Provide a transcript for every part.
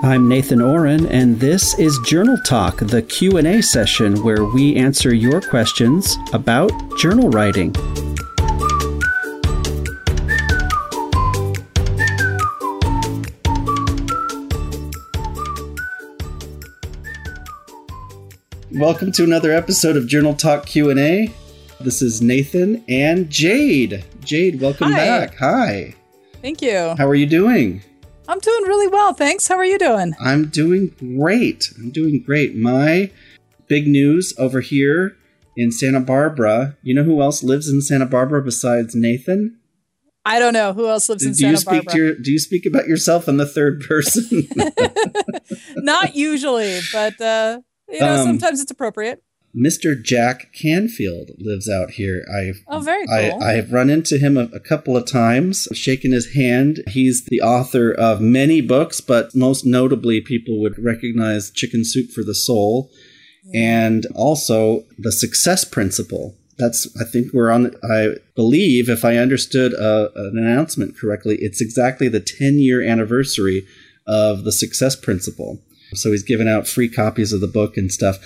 I'm Nathan Ohren and this is Journal Talk, the Q&A session where we answer your questions about journal writing. Welcome to another episode of Journal Talk Q&A. This is Nathan and Jade. Jade, welcome Hi. back. Hi. Thank you. How are you doing? I'm doing really well, thanks. How are you doing? I'm doing great. I'm doing great. My big news over here in Santa Barbara. You know who else lives in Santa Barbara besides Nathan? I don't know who else lives in do you Santa speak Barbara. to your, Do you speak about yourself in the third person? Not usually, but uh, you know, Um, sometimes it's appropriate. Mr. Jack Canfield lives out here. I've Oh, very I, cool. I have run into him a, a couple of times, shaken his hand. He's the author of many books, but most notably, people would recognize Chicken Soup for the Soul and also The Success Principle. That's, I think we're on, I believe, if I understood uh, an announcement correctly, it's exactly the 10 year anniversary of The Success Principle. So he's given out free copies of the book and stuff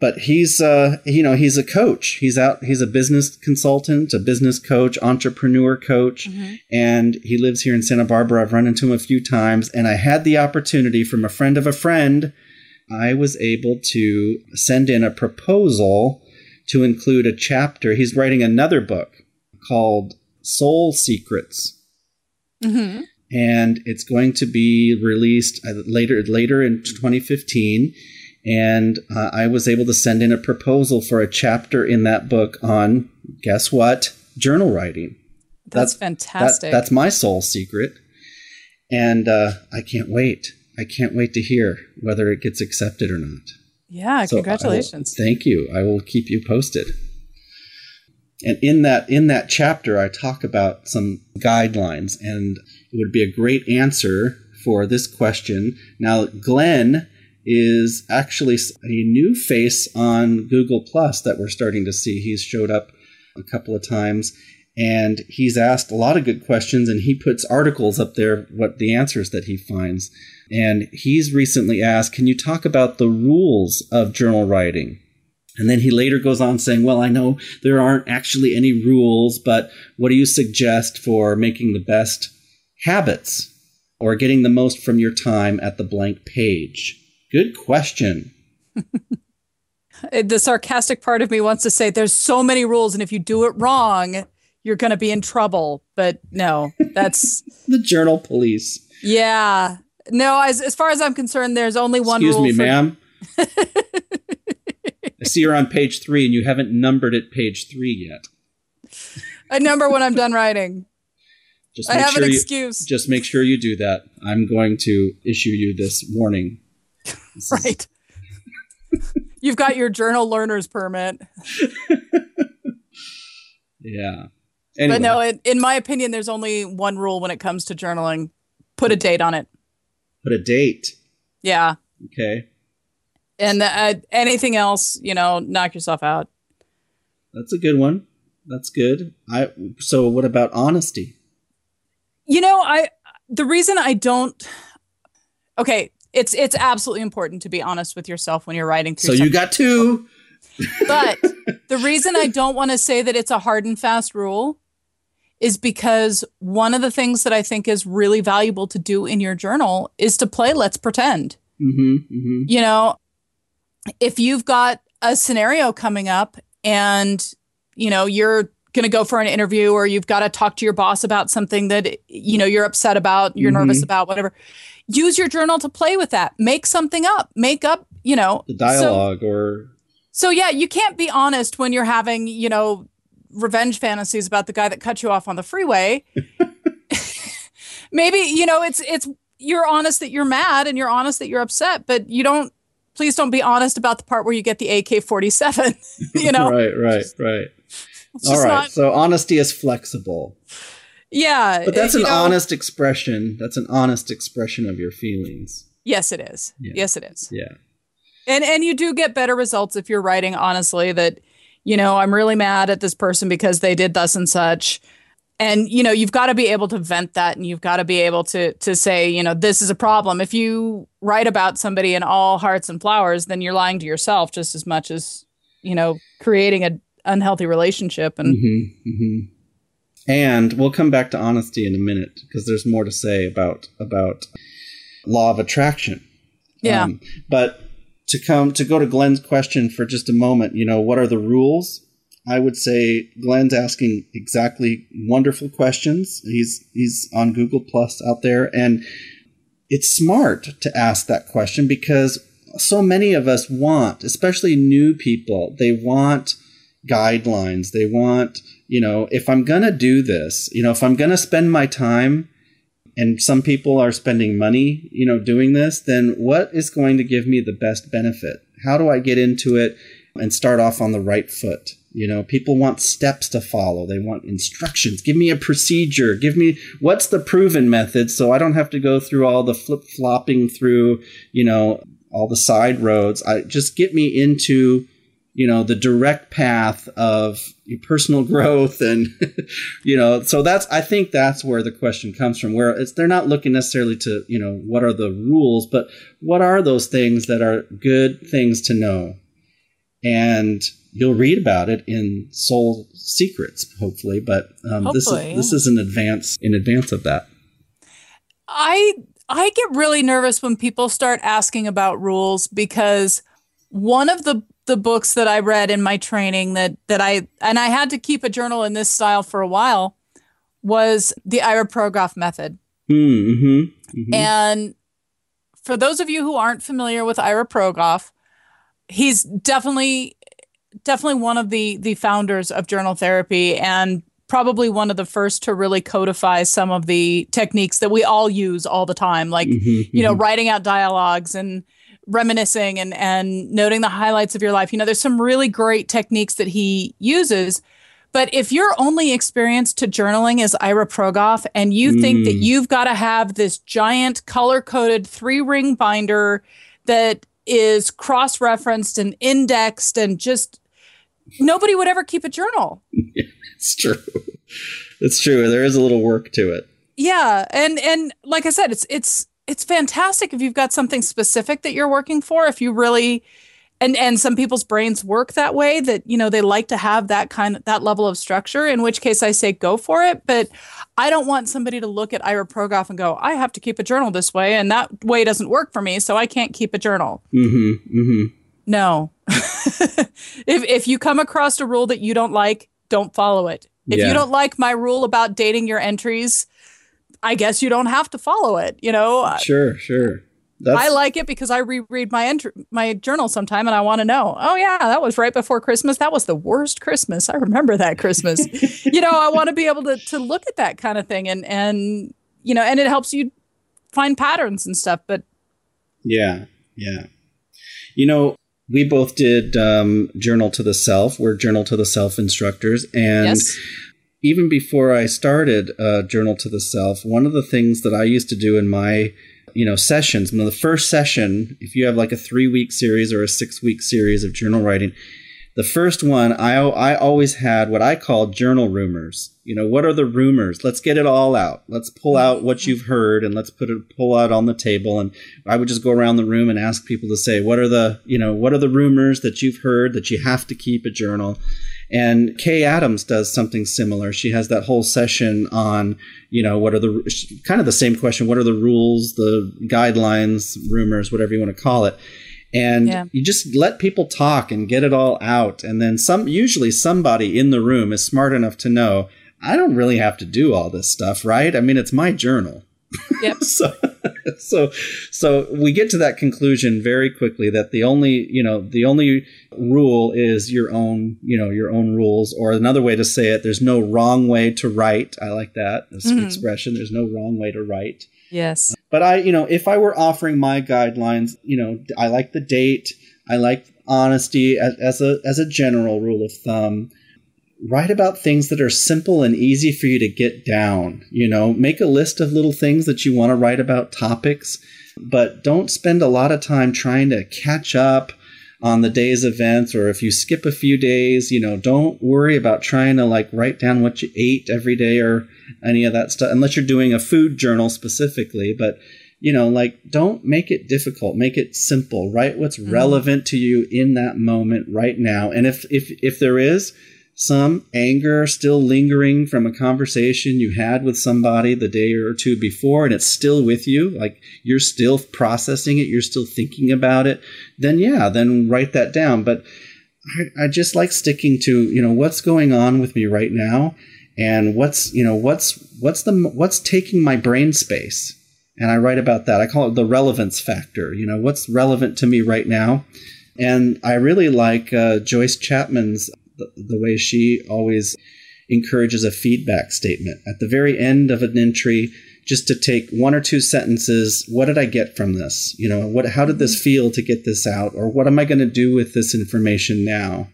but he's uh you know he's a coach. He's out he's a business consultant a business coach entrepreneur coach Mhm. and he lives here in santa barbara. I've run into him a few times and i had the opportunity from a friend of a friend. I was able to send in a proposal to include a chapter. He's writing another book called soul secrets. Hmm and it's going to be released uh, later later in 2015 and uh, i was able to send in a proposal for a chapter in that book on guess what journal writing That's, That- fantastic. that's my soul secret and uh, i can't wait i can't wait to hear whether it gets accepted or not yeah, So I will- congratulations. thank you. I will keep you posted. And in that in that chapter, I talk about some guidelines, and it would be a great answer for this question. Now, Glenn is actually a new face on Google Plus that we're starting to see. He's showed up a couple of times, and he's asked a lot of good questions, and he puts articles up there what the answers that he finds. And he's recently asked, Can you talk about the rules of journal writing? And then he later goes on saying, Well, I know there aren't actually any rules, but what do you suggest for making the best habits or getting the most from your time at the blank page? Good question. The sarcastic part of me wants to say there's so many rules, and if you do it wrong, you're going to be in trouble. But no, that's The journal police. yeah. No, as as far as I'm concerned, there's only one Excuse rule me, for ma'am. I see you're on page three and you haven't numbered it page three yet. a number when I'm done writing. Just I have sure an you, excuse. just make sure you do that. I'm going to issue you this warning. Right. You've got your journal learner's permit. Yeah. Anyway, But no, in, in my opinion, there's only one rule when it comes to journaling put a date on it. put a date. Yeah. Okay. And uh, anything else, you know, knock yourself out. That's a good one. That's good. I so what about honesty? You know, I the reason I don't Okay, it's it's absolutely important to be honest with yourself when you're writing through. So you got two. But the reason I don't want to say that it's a hard and fast rule is because one of the things that I think is really valuable to do in your journal is to play let's pretend. Mm-hmm. Mm-hmm. You know, if you've got a scenario coming up and you know, you're going to go for an interview or you've got to talk to your boss about something that you know you're upset about, you're Mhm. nervous about, whatever. Use your journal to play with that. Make something up. Make up, you know, The so- dialogue or so yeah, you can't be honest when you're having, you know, revenge fantasies about the guy that cut you off on the freeway. Maybe, you know, it's it's you're honest that you're mad and you're honest that you're upset, but you don't please don't be honest about the part where you get the AK-47, you know. right, right, right. All right. not So honesty is flexible, yeah, but that's an know- honest expression. That's an honest expression of your feelings. Yes, it is. Yeah. Yes, it is. Yeah. And and you do get better results if you're writing honestly that, you know, I'm really mad at this person because they did thus and such. and you know you've got to be able to vent that and you've got to be able to to say you know this is a problem if you write about somebody in all hearts and flowers then you're lying to yourself just as much as you know creating an unhealthy relationship and mm-hmm, mm-hmm. And we'll come back to honesty in a minute because there's more to say about about law of attraction yeah um, but to come to go to glenn's question for just a moment you know what are the rules I would say Glenn's asking exactly wonderful questions. He's he's on Google Plus out there, and it's smart to ask that question because so many of us want, especially new people, they want guidelines. They want, you know, if I'm gonna do this, you know, if I'm gonna spend my time, and some people are spending money, you know, doing this, then what is going to give me the best benefit? How do I get into it and start off on the right foot? You know, people want steps to follow. They want instructions. Give me a procedure. Give me what's the proven method so I don't have to go through all the flip flopping through, you know, all the side roads. I just get me into, you know, the direct path of personal growth and you know, so that's I think that's where the question comes from where it's they're not looking necessarily to, you know, what are the rules, but what are those things that are good things to know? And you'll read about it in Soul Secrets, hopefully. But um, hopefully, this is this is an advance in advance of that. I I get really nervous when people start asking about rules because one of the the books that I read in my training that that I and I had to keep a journal in this style for a while was the Ira Progoff method. Mm-hmm. Mm-hmm. And for those of you who aren't familiar with Ira Progoff, he's definitely definitely one of the the founders of journal therapy and probably one of the first to really codify some of the techniques that we all use all the time like mm-hmm, you know mm-hmm. writing out dialogues and reminiscing and and noting the highlights of your life you know there's some really great techniques that he uses but if your only experience to journaling is Ira Progoff and you mm. think that mm. you've got to have this giant color coded three ring binder that is cross referenced and indexed and just nobody would ever keep a journal. Yeah, it's true. It's true. There is a little work to it. Yeah, and and like I said, it's it's it's fantastic if you've got something specific that you're working for. If you really and and some people's brains work that way that you know they like to have that kind of that level of structure in which case i say go for it but i don't want somebody to look at ira progoff and go i have to keep a journal this way and that way doesn't work for me so i can't keep a journal mm-hmm, mm-hmm. no if if you come across a rule that you don't like, don't follow it. If yeah. you don't like my rule about dating your entries, I guess you don't have to follow it. You know. Sure, sure. That's... I like it because I reread my my journal sometime, and I want to know. Oh yeah, that was right before Christmas. That was the worst Christmas. I remember that Christmas. you know, I want to be able to to look at that kind of thing, and and you know, and it helps you find patterns and stuff. But yeah, yeah. You know, we both did um, Journal to the Self. We're Journal to the Self instructors. And yes. Even before I started uh, Journal to the Self, one of the things that I used to do in my you know sessions, you know, the first session, if you have like a three week series or a six week series of journal writing, the first one, I, I always had what I call journal rumors. You know, what are the rumors? Let's get it all out. Let's pull out what you've heard and let's put it, pull out on the table. And I would just go around the room and ask people to say, what are the, you know, what are the rumors that you've heard that you have to keep a journal? And Kay Adams does something similar. She has that whole session on, you know, what are the kind of the same question. What are the rules, the guidelines, rumors, whatever you want to call it? and yeah. you just let people talk and get it all out and then some usually somebody in the room is smart enough to know i don't really have to do all this stuff right i mean it's my journal yep. so so so we get to that conclusion very quickly that the only you know the only rule is your own you know your own rules or another way to say it there's no wrong way to write i like that this mm-hmm. expression there's no wrong way to write Yes. But I, you know, if I were offering my guidelines, you know, I like the date, I like honesty as, as a as a general rule of thumb. Write about things that are simple and easy for you to get down. You know, make a list of little things that you want to write about topics, but don't spend a lot of time trying to catch up on the day's events or if you skip a few days, you know, don't worry about trying to like write down what you ate every day or any of that stuff unless you're doing a food journal specifically, but you know, like don't make it difficult, make it simple. Write what's mm-hmm. relevant to you in that moment right now. And if if if there is some anger still lingering from a conversation you had with somebody the day or two before and it's still with you like you're still processing it you're still thinking about it then yeah then write that down. But I, I just like sticking to you know what's going on with me right now and what's you know what's what's the what's taking my brain space? And i write about that. I call it the relevance factor you know what's relevant to me right now? And i really like uh, joyce chapman's the, the way she always encourages a feedback statement. At the very end of an entry just to take one or two sentences what did i get from this? You know what how did this feel to get this out? Or what am i going to do with this information now?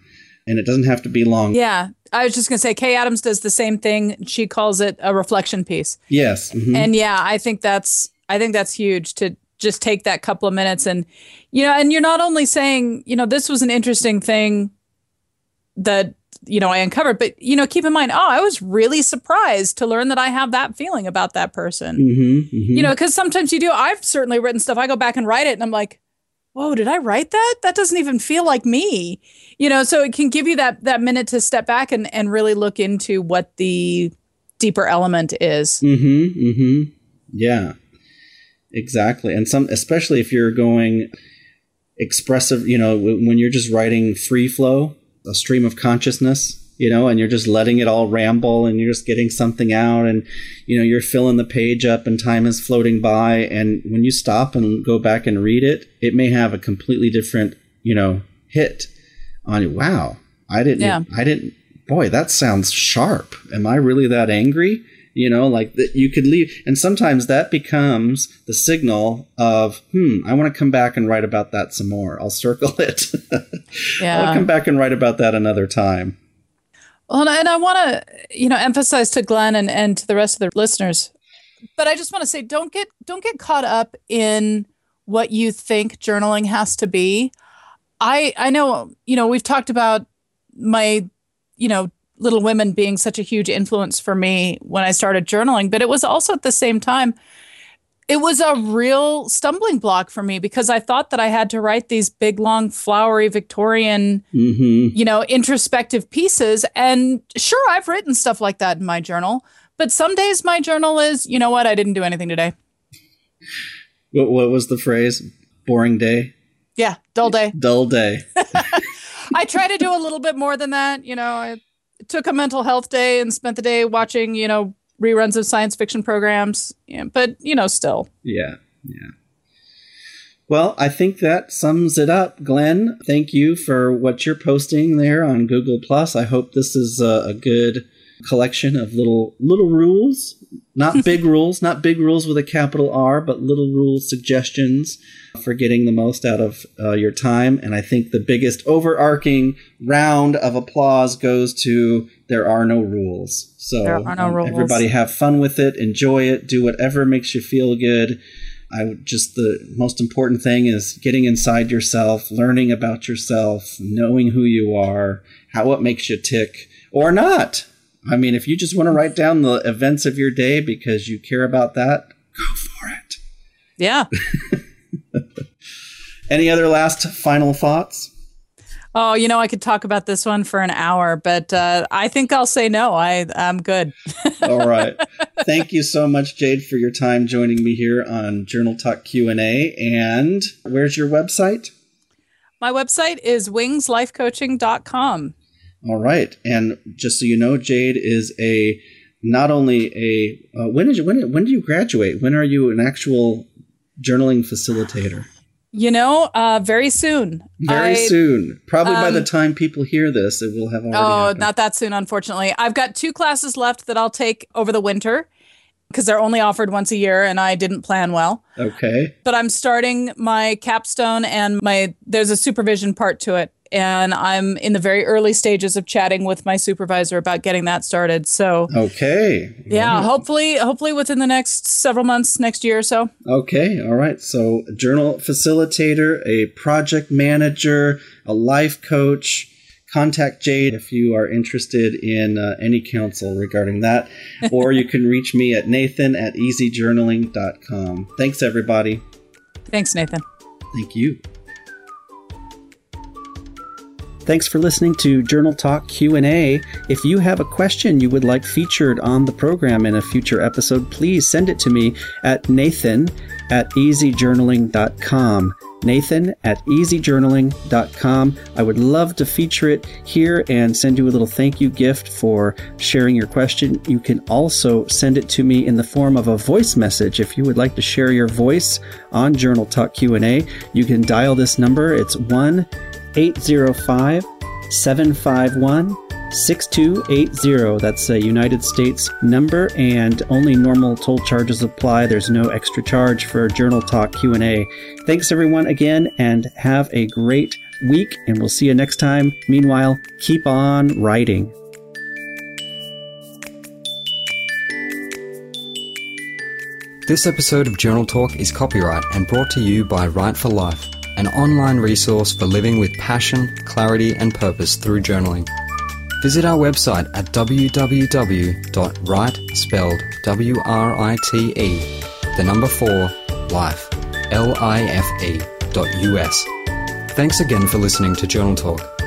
And it doesn't have to be long. Yeah. I was just going to say kay adams does the same thing. She calls it a reflection piece. Yes mm-hmm. and yeah i think that's i think that's huge to just take that couple of minutes and you know and you're not only saying you know this was an interesting thing that you know I uncovered. But you know, keep in mind, oh, I was really surprised to learn that I have that feeling about that person. Mm-hmm, mm-hmm. You know, because sometimes you do. I've certainly written stuff. I go back and write it, and I'm like, whoa, did I write that? That doesn't even feel like me. You know, so it can give you that that minute to step back and and really look into what the deeper element is. Mm-hmm. Mm-hmm. Yeah. Exactly. And some especially if you're going expressive, you know, when you're just writing free flow, a stream of consciousness you know, and you're just letting it all ramble and you're just getting something out and, you know, you're filling the page up and time is floating by. And when you stop and go back and read it, it may have a completely different, you know, hit on you. Wow. I didn't, yeah. I didn't, boy, that sounds sharp. Am I really that angry? You know like that you could leave. And sometimes that becomes the signal of hmm i want to come back and write about that some more. I'll circle it. Yeah. i'll come back and write about that another time. Well and i want to you know emphasize to glenn and, and to the rest of the listeners but i just want to say don't get don't get caught up in what you think journaling has to be. I i know you know we've talked about my you know Little Women being such a huge influence for me when I started journaling, but it was also at the same time, it was a real stumbling block for me because I thought that I had to write these big, long, flowery Victorian, mm-hmm. you know, introspective pieces. And sure, I've written stuff like that in my journal, but some days my journal is, you know what, I didn't do anything today. What, what was the phrase? Boring day? Yeah, dull day. Dull day. I try to do a little bit more than that. You know, I took a mental health day and spent the day watching, you know, reruns of science fiction programs. Yeah, but you know, still. Yeah, yeah. Well, I think that sums it up, Glenn. Thank you for what you're posting there on Google Plus. I hope this is a, a good collection of little little rules, not big rules, not big rules with a capital R, but little rule suggestions for getting the most out of uh, your time. And I think the biggest overarching round of applause goes to there are no rules. So there are no um, rules. everybody have fun with it, enjoy it, do whatever makes you feel good. I just the most important thing is getting inside yourself, learning about yourself, knowing who you are, how what makes you tick or not. I mean, if you just want to write down the events of your day because you care about that, go for it. Yeah. Any other last final thoughts? Oh, you know, I could talk about this one for an hour, but uh, I think I'll say no. I I'm good. All right. Thank you so much, Jade, for your time joining me here on Journal Talk Q and A. And where's your website? My website is wingslifecoaching.com. All right, and just so you know, Jade is a not only a uh, when you when when do you graduate? When are you an actual journaling facilitator? You know, uh, very soon. Very I, soon. Probably um, by the um, time people hear this, it will have already. Oh, happened. not that soon, unfortunately. I've got two classes left that I'll take over the winter because they're only offered once a year, and I didn't plan well. Okay. But I'm starting my capstone, and my there's a supervision part to it and I'm in the very early stages of chatting with my supervisor about getting that started. So okay, yeah, right. hopefully, hopefully within the next several months, next year or so. Okay, all right. So journal facilitator, a project manager, a life coach contact Jade if you are interested in uh, any counsel regarding that. or you can reach me at nathan at easyjournaling.com. Thanks, everybody. Thanks, Nathan. Thank you. Thanks for listening to Journal Talk Q&A. If you have a question you would like featured on the program in a future episode, please send it to me at nathan at easyjournaling.com. Nathan at easyjournaling.com. I would love to feature it here and send you a little thank you gift for sharing your question. You can also send it to me in the form of a voice message if you would like to share your voice on Journal Talk Q&A. You can dial this number. It's 1 805 751 6280. That's a United States number and only normal toll charges apply. There's no extra charge for Journal Talk Q&A. Thanks everyone again and have a great week and we'll see you next time. Meanwhile, keep on writing. This episode of Journal Talk is copyright and brought to you by Write for Life an online resource for living with passion, clarity, and purpose through journaling. Visit our website at www.write, spelled W-R-I-T-E, the number 4, life, L-I-F-E, dot U-S. Thanks again for listening to Journal Talk.